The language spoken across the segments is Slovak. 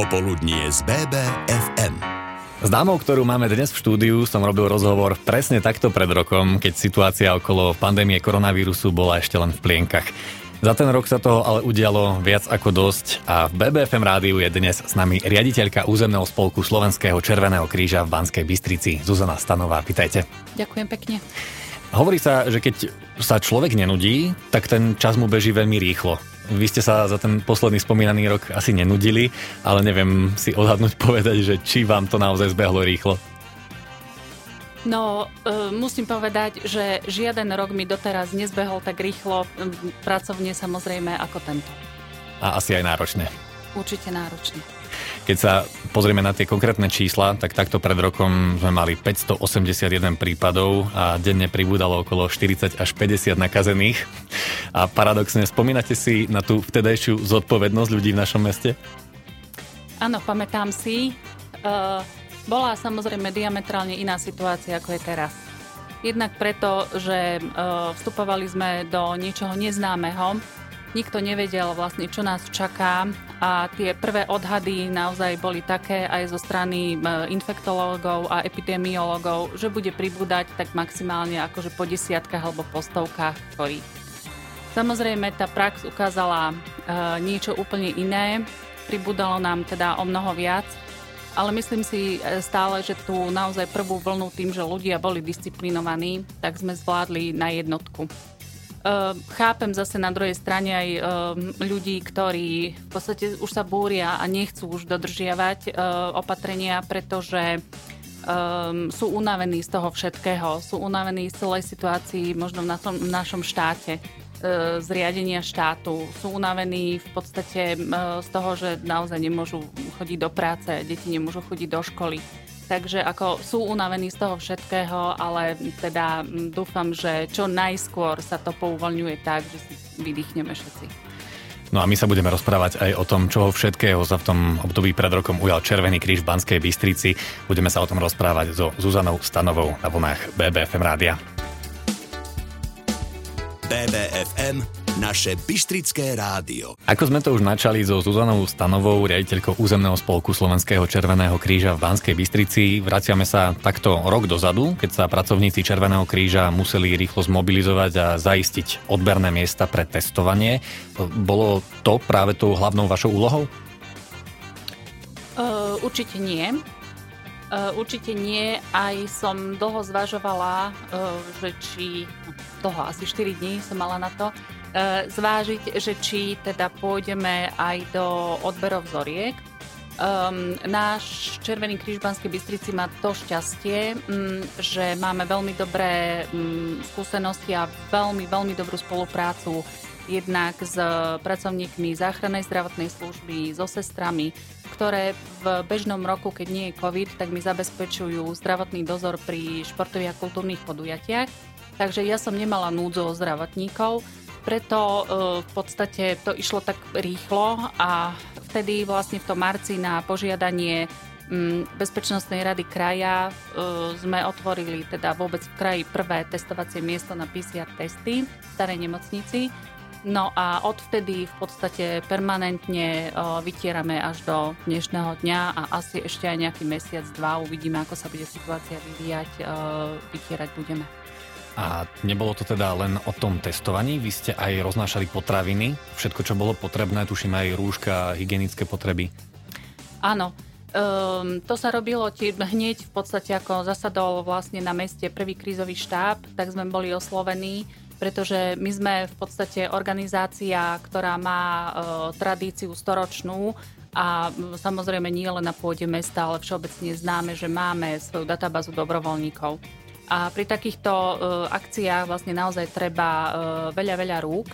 Popoludnie z BBFM. S dámou, ktorú máme dnes v štúdiu, som robil rozhovor presne takto pred rokom, keď situácia okolo pandémie koronavírusu bola ešte len v plienkach. Za ten rok sa toho ale udialo viac ako dosť a v BBFM rádiu je dnes s nami riaditeľka územného spolku Slovenského Červeného kríža v Banskej Bystrici, Zuzana Stanová. Vítajte. Ďakujem pekne. Hovorí sa, že keď sa človek nenudí, tak ten čas mu beží veľmi rýchlo. Vy ste sa za ten posledný spomínaný rok asi nenudili, ale neviem si odhadnúť povedať, že či vám to naozaj zbehlo rýchlo. No, e, musím povedať, že žiaden rok mi doteraz nezbehol tak rýchlo, pracovne samozrejme, ako tento. A asi aj náročne. Určite náročne. Keď sa pozrieme na tie konkrétne čísla, tak takto pred rokom sme mali 581 prípadov a denne pribúdalo okolo 40 až 50 nakazených. A paradoxne, spomínate si na tú vtedajšiu zodpovednosť ľudí v našom meste? Áno, pamätám si. Uh, bola samozrejme diametrálne iná situácia, ako je teraz. Jednak preto, že uh, vstupovali sme do niečoho neznámeho, nikto nevedel vlastne, čo nás čaká a tie prvé odhady naozaj boli také aj zo strany infektológov a epidemiológov, že bude pribúdať tak maximálne akože po desiatkách alebo po stovkách chorých. Samozrejme, tá prax ukázala uh, niečo úplne iné, pribudalo nám teda o mnoho viac, ale myslím si e, stále, že tu naozaj prvú vlnu tým, že ľudia boli disciplinovaní, tak sme zvládli na jednotku. Uh, chápem zase na druhej strane aj uh, ľudí, ktorí v podstate už sa búria a nechcú už dodržiavať uh, opatrenia, pretože um, sú unavení z toho všetkého, sú unavení z celej situácii možno v našom, v našom štáte zriadenia štátu. Sú unavení v podstate z toho, že naozaj nemôžu chodiť do práce, deti nemôžu chodiť do školy. Takže ako sú unavení z toho všetkého, ale teda dúfam, že čo najskôr sa to pouvoľňuje tak, že si vydýchneme všetci. No a my sa budeme rozprávať aj o tom, čoho všetkého sa v tom období pred rokom ujal Červený kríž v Banskej Bystrici. Budeme sa o tom rozprávať so Zuzanou Stanovou na vlnách BBFM rádia. BBFM naše Bystrické rádio. Ako sme to už načali so Zuzanou Stanovou, riaditeľkou územného spolku Slovenského Červeného kríža v Banskej Bystrici, vraciame sa takto rok dozadu, keď sa pracovníci Červeného kríža museli rýchlo zmobilizovať a zaistiť odberné miesta pre testovanie. Bolo to práve tou hlavnou vašou úlohou? Uh, určite nie. Uh, určite nie. Aj som dlho zvažovala, uh, že či... Dlho, asi 4 dní som mala na to, zvážiť, že či teda pôjdeme aj do odberov vzoriek. Um, náš Červený kríž Banskej Bystrici má to šťastie, um, že máme veľmi dobré um, skúsenosti a veľmi, veľmi dobrú spoluprácu jednak s pracovníkmi záchrannej zdravotnej služby, so sestrami, ktoré v bežnom roku, keď nie je COVID, tak mi zabezpečujú zdravotný dozor pri športových a kultúrnych podujatiach. Takže ja som nemala núdzo o zdravotníkov, preto e, v podstate to išlo tak rýchlo a vtedy vlastne v tom marci na požiadanie Bezpečnostnej rady kraja e, sme otvorili teda vôbec v kraji prvé testovacie miesto na PCR testy v starej nemocnici No a odvtedy v podstate permanentne vytierame až do dnešného dňa a asi ešte aj nejaký mesiac, dva uvidíme, ako sa bude situácia vyvíjať, vytierať budeme. A nebolo to teda len o tom testovaní? Vy ste aj roznášali potraviny, všetko, čo bolo potrebné, tuším aj rúška, hygienické potreby? Áno, Um, to sa robilo hneď v podstate, ako zasadol vlastne na meste prvý krízový štáb, tak sme boli oslovení pretože my sme v podstate organizácia, ktorá má e, tradíciu storočnú a samozrejme nie len na pôde mesta, ale všeobecne známe, že máme svoju databázu dobrovoľníkov. A pri takýchto e, akciách vlastne naozaj treba e, veľa, veľa rúk.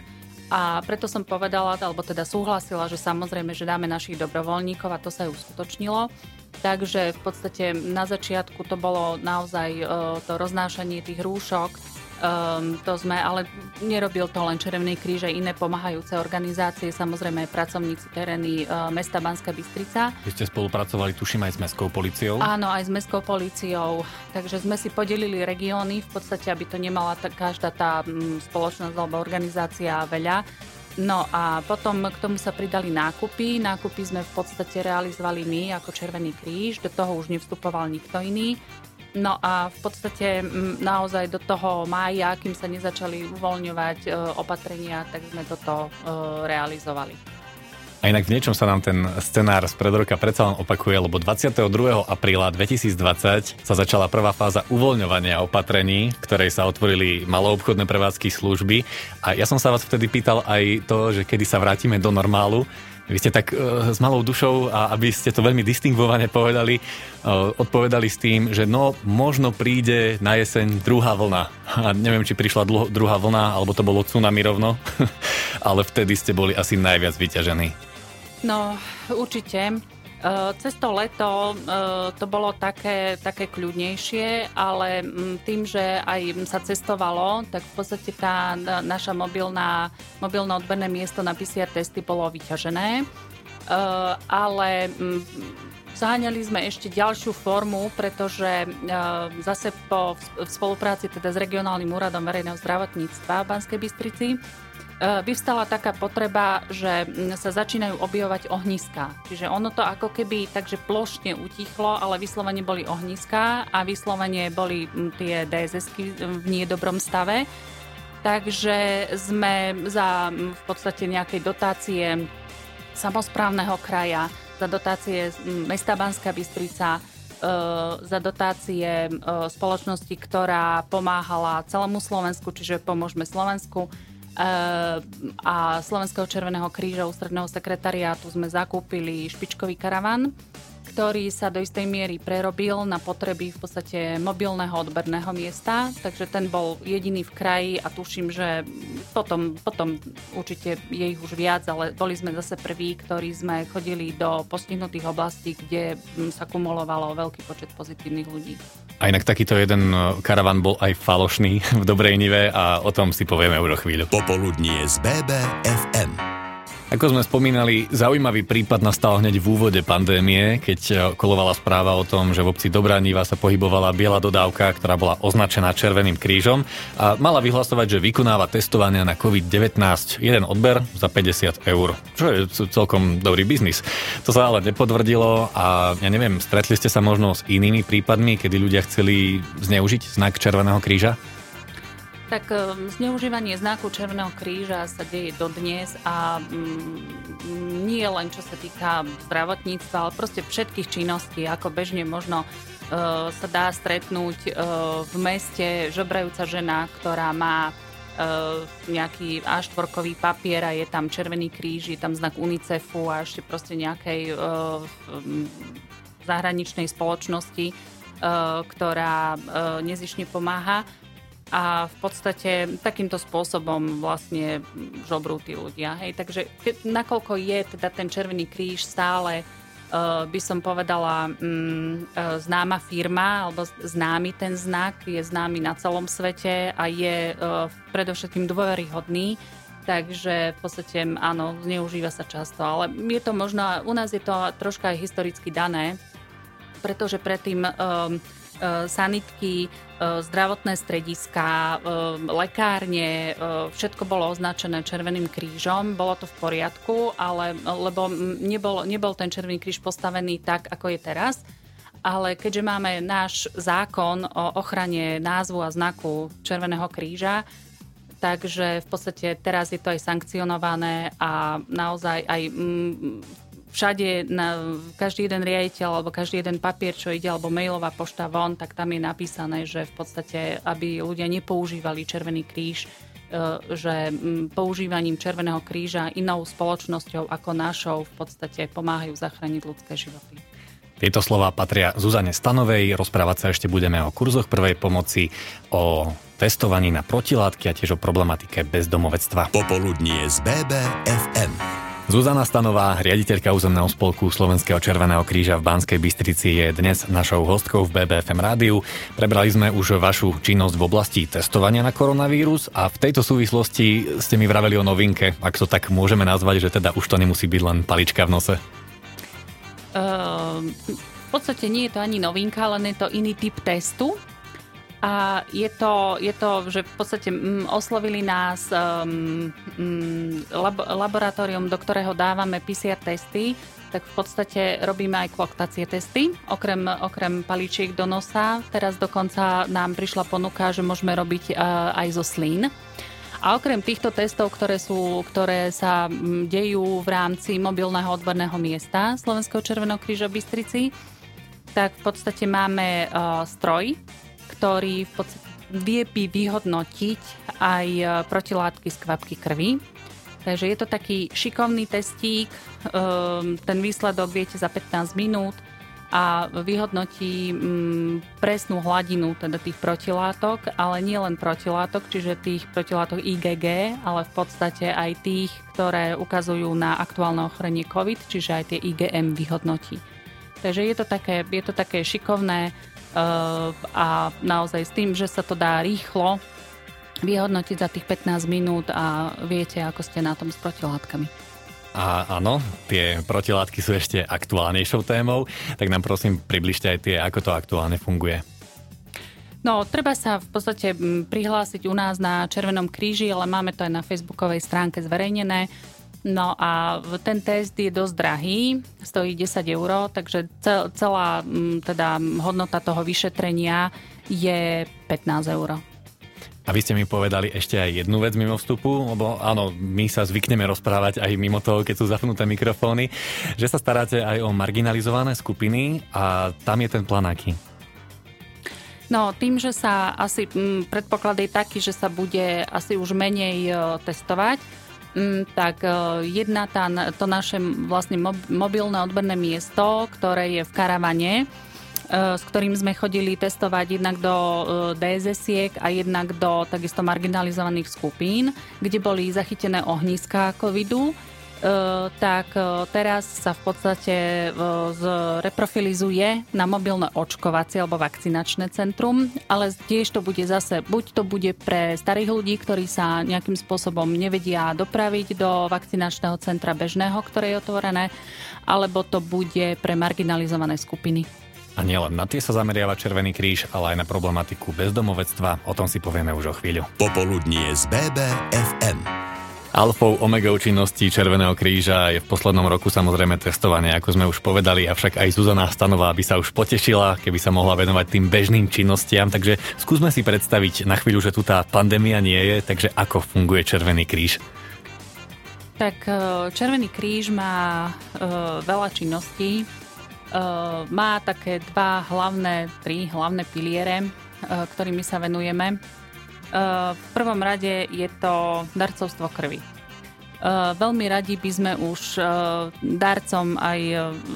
A preto som povedala, alebo teda súhlasila, že samozrejme, že dáme našich dobrovoľníkov a to sa ju uskutočnilo. Takže v podstate na začiatku to bolo naozaj e, to roznášanie tých rúšok, Um, to sme, ale nerobil to len Červený kríž, aj iné pomáhajúce organizácie, samozrejme aj pracovníci terény uh, mesta Banská Bystrica. Vy ste spolupracovali, tuším, aj s mestskou policiou? Áno, aj s mestskou policiou. Takže sme si podelili regióny, v podstate, aby to nemala tá, každá tá um, spoločnosť alebo organizácia veľa. No a potom k tomu sa pridali nákupy. Nákupy sme v podstate realizovali my ako Červený kríž, do toho už nevstupoval nikto iný. No a v podstate naozaj do toho mája, kým sa nezačali uvoľňovať e, opatrenia, tak sme toto e, realizovali. A inak v niečom sa nám ten scenár z pred roka predsa len opakuje, lebo 22. apríla 2020 sa začala prvá fáza uvoľňovania opatrení, ktorej sa otvorili maloobchodné prevádzky služby. A ja som sa vás vtedy pýtal aj to, že kedy sa vrátime do normálu. Vy ste tak uh, s malou dušou a aby ste to veľmi distingvovane povedali, uh, odpovedali s tým, že no, možno príde na jeseň druhá vlna. A neviem, či prišla dlho, druhá vlna, alebo to bolo tsunami rovno, ale vtedy ste boli asi najviac vyťažení. No, určite. E, cez to leto e, to bolo také, také kľudnejšie, ale tým, že aj sa cestovalo, tak v podstate tá naša mobilná, mobilné odberné miesto na PCR testy bolo vyťažené. E, ale Zaháňali sme ešte ďalšiu formu, pretože zase po, v spolupráci teda s regionálnym úradom verejného zdravotníctva v Banskej Bystrici vyvstala taká potreba, že sa začínajú objavovať ohniská. Čiže ono to ako keby takže plošne utichlo, ale vyslovene boli ohniská a vyslovene boli tie DSS v niedobrom stave. Takže sme za v podstate nejakej dotácie samozprávneho kraja, za dotácie mesta Banská Bystrica, e, za dotácie e, spoločnosti, ktorá pomáhala celému Slovensku, čiže Pomôžme Slovensku, a Slovenského červeného kríža ústredného sekretariátu sme zakúpili špičkový karavan, ktorý sa do istej miery prerobil na potreby v podstate mobilného odberného miesta, takže ten bol jediný v kraji a tuším, že potom, potom určite je ich už viac, ale boli sme zase prví, ktorí sme chodili do postihnutých oblastí, kde sa kumulovalo veľký počet pozitívnych ľudí. A inak takýto jeden e, karavan bol aj falošný v Dobrej Nive a o tom si povieme už o chvíľu. Popoludnie z BBFM. Ako sme spomínali, zaujímavý prípad nastal hneď v úvode pandémie, keď e, kolovala správa o tom, že v obci Dobrá sa pohybovala biela dodávka, ktorá bola označená červeným krížom a mala vyhlasovať, že vykonáva testovania na COVID-19. Jeden odber za 50 eur, čo je celkom dobrý biznis. To sa ale nepotvrdilo a ja neviem, stretli ste sa možno s inými prípadmi, kedy ľudia chceli zneužiť znak Červeného kríža? Tak um, zneužívanie znaku Červeného kríža sa deje dodnes a mm, nie len čo sa týka zdravotníctva, ale proste všetkých činností, ako bežne možno uh, sa dá stretnúť uh, v meste žobrajúca žena, ktorá má uh, nejaký A4 papier a je tam Červený kríž, je tam znak UNICEFu a ešte proste nejakej uh, zahraničnej spoločnosti, uh, ktorá uh, nezišne pomáha a v podstate takýmto spôsobom vlastne žobrú tí ľudia. Hej. Takže nakoľko je teda ten Červený kríž stále uh, by som povedala um, uh, známa firma alebo známy ten znak, je známy na celom svete a je uh, predovšetkým dôveryhodný, takže v podstate áno, zneužíva sa často, ale je to možno, u nás je to troška aj historicky dané, pretože predtým um, sanitky, e, zdravotné strediska, e, lekárne, všetko bolo označené Červeným krížom. Bolo to v poriadku, ale lebo nebol, nebol ten Červený kríž postavený tak, ako je teraz. Ale keďže máme náš zákon o ochrane názvu a znaku Červeného kríža, takže v podstate teraz je to aj sankcionované a naozaj aj všade, na, každý jeden riaditeľ alebo každý jeden papier, čo ide, alebo mailová pošta von, tak tam je napísané, že v podstate, aby ľudia nepoužívali Červený kríž, e, že používaním Červeného kríža inou spoločnosťou ako našou v podstate pomáhajú zachrániť ľudské životy. Tieto slova patria Zuzane Stanovej. Rozprávať sa ešte budeme o kurzoch prvej pomoci, o testovaní na protilátky a tiež o problematike bezdomovectva. Popoludnie z BBFM. Zuzana Stanová, riaditeľka územného spolku Slovenského Červeného kríža v Banskej Bystrici je dnes našou hostkou v BBFM rádiu. Prebrali sme už vašu činnosť v oblasti testovania na koronavírus a v tejto súvislosti ste mi vraveli o novinke, ak to tak môžeme nazvať, že teda už to nemusí byť len palička v nose. Uh, v podstate nie je to ani novinka, len je to iný typ testu. A je to, je to že v podstate mm, oslovili nás um, mm, lab, laboratórium, do ktorého dávame PCR testy, tak v podstate robíme aj koaktácie testy, okrem, okrem palíčiek do nosa. Teraz dokonca nám prišla ponuka, že môžeme robiť uh, aj zo slín. A okrem týchto testov, ktoré, sú, ktoré sa mm, dejú v rámci mobilného odborného miesta Slovenského Červeného kríža Bystrici, tak v podstate máme uh, stroj, ktorý v podstate vie vyhodnotiť aj e, protilátky z kvapky krvi. Takže je to taký šikovný testík, ehm, ten výsledok viete za 15 minút a vyhodnotí mm, presnú hladinu teda tých protilátok, ale nie len protilátok, čiže tých protilátok IgG, ale v podstate aj tých, ktoré ukazujú na aktuálne ochorenie COVID, čiže aj tie IgM vyhodnotí. Takže je to také, je to také šikovné, a naozaj s tým, že sa to dá rýchlo vyhodnotiť za tých 15 minút a viete, ako ste na tom s protilátkami. A áno, tie protilátky sú ešte aktuálnejšou témou, tak nám prosím približte aj tie, ako to aktuálne funguje. No, treba sa v podstate mm, prihlásiť u nás na Červenom kríži, ale máme to aj na facebookovej stránke zverejnené. No a ten test je dosť drahý, stojí 10 eur, takže celá teda hodnota toho vyšetrenia je 15 eur. A vy ste mi povedali ešte aj jednu vec mimo vstupu, lebo áno, my sa zvykneme rozprávať aj mimo toho, keď sú zapnuté mikrofóny, že sa staráte aj o marginalizované skupiny a tam je ten plán aký? No, tým, že sa asi predpoklad je taký, že sa bude asi už menej e, testovať, Mm, tak e, jedna tá, to naše vlastne mobilné odberné miesto, ktoré je v karavane, e, s ktorým sme chodili testovať jednak do e, DSS-iek a jednak do takisto marginalizovaných skupín, kde boli zachytené ohniska covidu tak e, teraz sa v podstate e, reprofilizuje na mobilné očkovacie alebo vakcinačné centrum, ale tiež to bude zase, buď to bude pre starých ľudí, ktorí sa nejakým spôsobom nevedia dopraviť do vakcinačného centra bežného, ktoré je otvorené, alebo to bude pre marginalizované skupiny. A nielen na tie sa zameriava Červený kríž, ale aj na problematiku bezdomovectva. O tom si povieme už o chvíľu. Popoludnie z BBFM. Alfou omegou činnosti Červeného kríža je v poslednom roku samozrejme testovanie, ako sme už povedali, avšak aj Zuzana Stanová by sa už potešila, keby sa mohla venovať tým bežným činnostiam, takže skúsme si predstaviť na chvíľu, že tu tá pandémia nie je, takže ako funguje Červený kríž. Tak e, Červený kríž má e, veľa činností. E, má také dva hlavné, tri hlavné piliere, ktorými sa venujeme. V prvom rade je to darcovstvo krvi. Veľmi radi by sme už darcom aj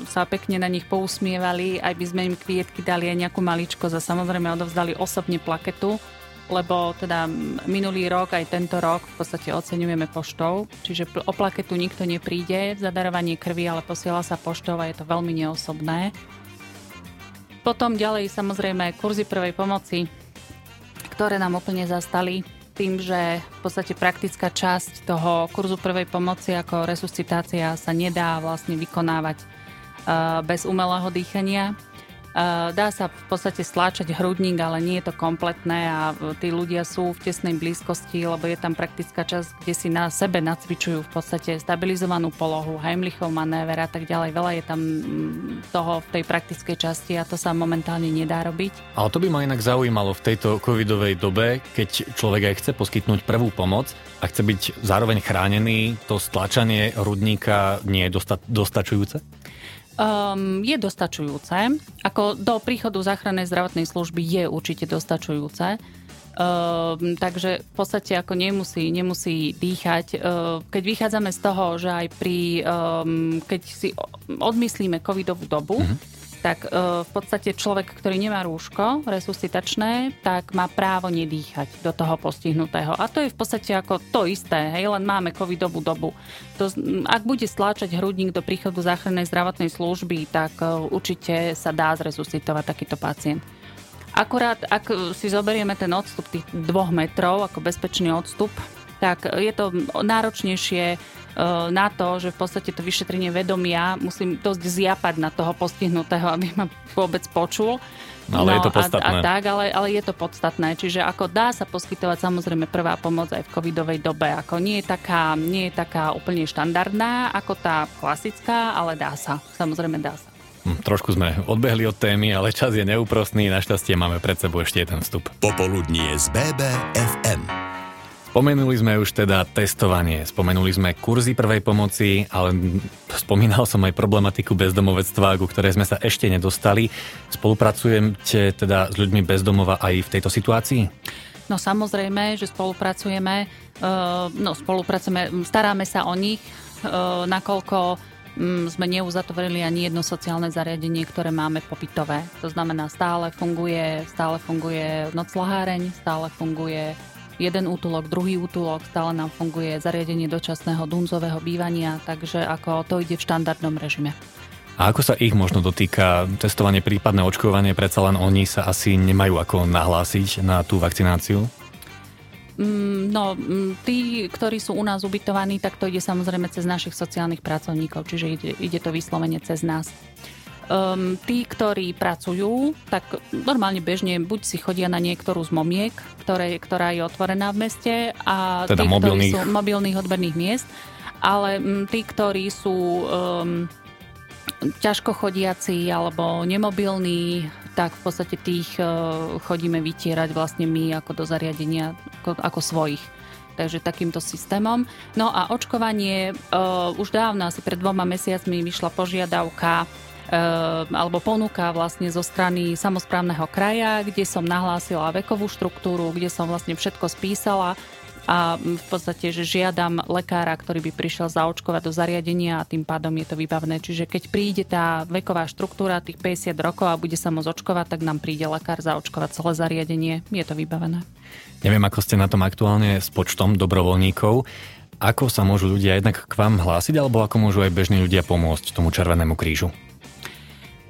sa pekne na nich pousmievali, aj by sme im kvietky dali aj nejakú maličko a samozrejme odovzdali osobne plaketu, lebo teda minulý rok aj tento rok v podstate oceňujeme poštou, čiže o plaketu nikto nepríde za darovanie krvi, ale posiela sa poštou a je to veľmi neosobné. Potom ďalej samozrejme kurzy prvej pomoci, ktoré nám úplne zastali tým, že v podstate praktická časť toho kurzu prvej pomoci ako resuscitácia sa nedá vlastne vykonávať uh, bez umelého dýchania. Eh, dá sa v podstate stláčať hrudník, ale nie je to kompletné a tí ľudia sú v tesnej blízkosti, lebo je tam praktická časť, kde si na sebe nacvičujú v podstate stabilizovanú polohu, Heimlichov manéver a tak ďalej. Veľa je tam mm, toho v tej praktickej časti a to sa momentálne nedá robiť. Ale to by ma inak zaujímalo v tejto covidovej dobe, keď človek aj chce poskytnúť prvú pomoc a chce byť zároveň chránený, to stlačanie hrudníka nie je dosta- dostačujúce? Um, je dostačujúce. Ako do príchodu záchrannej zdravotnej služby je určite dostačujúce. Um, takže v podstate ako nemusí, nemusí dýchať. Uh, keď vychádzame z toho, že aj pri, um, keď si odmyslíme covidovú dobu, mm-hmm tak e, v podstate človek, ktorý nemá rúško resuscitačné, tak má právo nedýchať do toho postihnutého. A to je v podstate ako to isté, hej, len máme covidovú dobu. To, ak bude stláčať hrudník do príchodu záchrannej zdravotnej služby, tak e, určite sa dá zresuscitovať takýto pacient. Akurát, ak si zoberieme ten odstup tých dvoch metrov ako bezpečný odstup, tak je to náročnejšie na to, že v podstate to vyšetrenie vedomia musím dosť zjapať na toho postihnutého, aby ma vôbec počul. No, ale no, je to podstatné. A, a tak, ale, ale je to podstatné. Čiže ako dá sa poskytovať samozrejme prvá pomoc aj v covidovej dobe. Ako nie je taká, nie je taká úplne štandardná ako tá klasická, ale dá sa. Samozrejme dá sa. Hm, trošku sme odbehli od témy, ale čas je neúprostný. Našťastie máme pred sebou ešte jeden vstup. Popoludnie z BBFM. Spomenuli sme už teda testovanie, spomenuli sme kurzy prvej pomoci, ale spomínal som aj problematiku bezdomovectva, ku ktorej sme sa ešte nedostali. Spolupracujete teda s ľuďmi bezdomova aj v tejto situácii? No samozrejme, že spolupracujeme, no spolupracujeme, staráme sa o nich, nakoľko mm, sme neuzatvorili ani jedno sociálne zariadenie, ktoré máme pobytové. To znamená, stále funguje, stále funguje noclaháreň, stále funguje jeden útulok, druhý útulok, stále nám funguje zariadenie dočasného dunzového bývania, takže ako to ide v štandardnom režime. A ako sa ich možno dotýka testovanie, prípadné očkovanie, predsa len oni sa asi nemajú ako nahlásiť na tú vakcináciu? Mm, no, mm, tí, ktorí sú u nás ubytovaní, tak to ide samozrejme cez našich sociálnych pracovníkov, čiže ide, ide to vyslovene cez nás. Um, tí, ktorí pracujú, tak normálne bežne buď si chodia na niektorú z momiek, ktoré, ktorá je otvorená v meste a teda tí, mobilných. ktorí sú mobilných odberných miest, ale um, tí, ktorí sú um, ťažko chodiaci alebo nemobilní, tak v podstate tých uh, chodíme vytierať vlastne my ako do zariadenia, ako, ako svojich takže takýmto systémom. No a očkovanie, uh, už dávno, asi pred dvoma mesiacmi vyšla požiadavka alebo ponuka vlastne zo strany samozprávneho kraja, kde som nahlásila vekovú štruktúru, kde som vlastne všetko spísala a v podstate, že žiadam lekára, ktorý by prišiel zaočkovať do zariadenia a tým pádom je to vybavené. Čiže keď príde tá veková štruktúra tých 50 rokov a bude sa môcť očkovať, tak nám príde lekár zaočkovať celé zariadenie. Je to vybavené. Neviem, ako ste na tom aktuálne s počtom dobrovoľníkov. Ako sa môžu ľudia jednak k vám hlásiť, alebo ako môžu aj bežní ľudia pomôcť tomu Červenému krížu?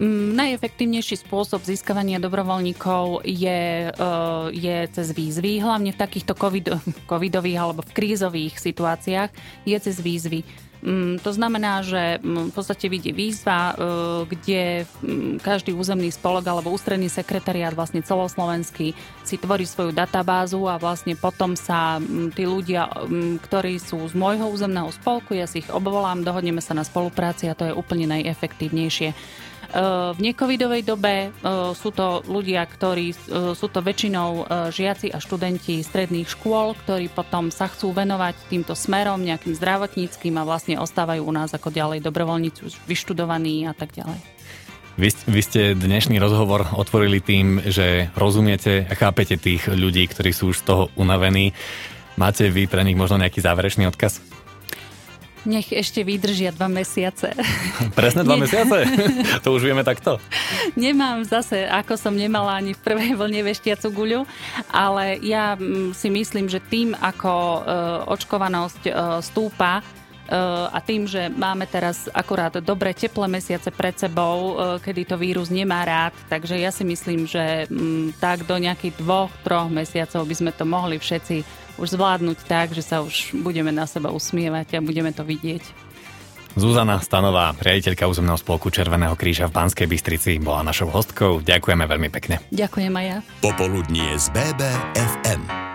Mm, najefektívnejší spôsob získavania dobrovoľníkov je, uh, je cez výzvy, hlavne v takýchto COVID, covidových alebo v krízových situáciách je cez výzvy. Mm, to znamená, že mm, v podstate vidie výzva, uh, kde každý územný spolok alebo ústredný sekretariát vlastne celoslovenský si tvorí svoju databázu a vlastne potom sa tí ľudia, ktorí sú z môjho územného spolku, ja si ich obvolám, dohodneme sa na spolupráci a to je úplne najefektívnejšie. V nekovidovej dobe sú to ľudia, ktorí sú to väčšinou žiaci a študenti stredných škôl, ktorí potom sa chcú venovať týmto smerom, nejakým zdravotníckým a vlastne ostávajú u nás ako ďalej dobrovoľníci, vyštudovaní a tak ďalej. Vy, vy ste dnešný rozhovor otvorili tým, že rozumiete a chápete tých ľudí, ktorí sú už z toho unavení. Máte vy pre nich možno nejaký záverečný odkaz? Nech ešte vydržia dva mesiace. Presne dva mesiace? to už vieme takto. Nemám zase, ako som nemala ani v prvej vlne veštiacu guľu, ale ja mm, si myslím, že tým, ako e, očkovanosť e, stúpa, e, a tým, že máme teraz akurát dobre teplé mesiace pred sebou, kedy to vírus nemá rád, takže ja si myslím, že mm, tak do nejakých dvoch, troch mesiacov by sme to mohli všetci už zvládnuť tak, že sa už budeme na seba usmievať a budeme to vidieť. Zuzana Stanová, riaditeľka územného spolku Červeného kríža v Banskej Bystrici, bola našou hostkou. Ďakujeme veľmi pekne. Ďakujem aj ja. Popoludnie z BBFM.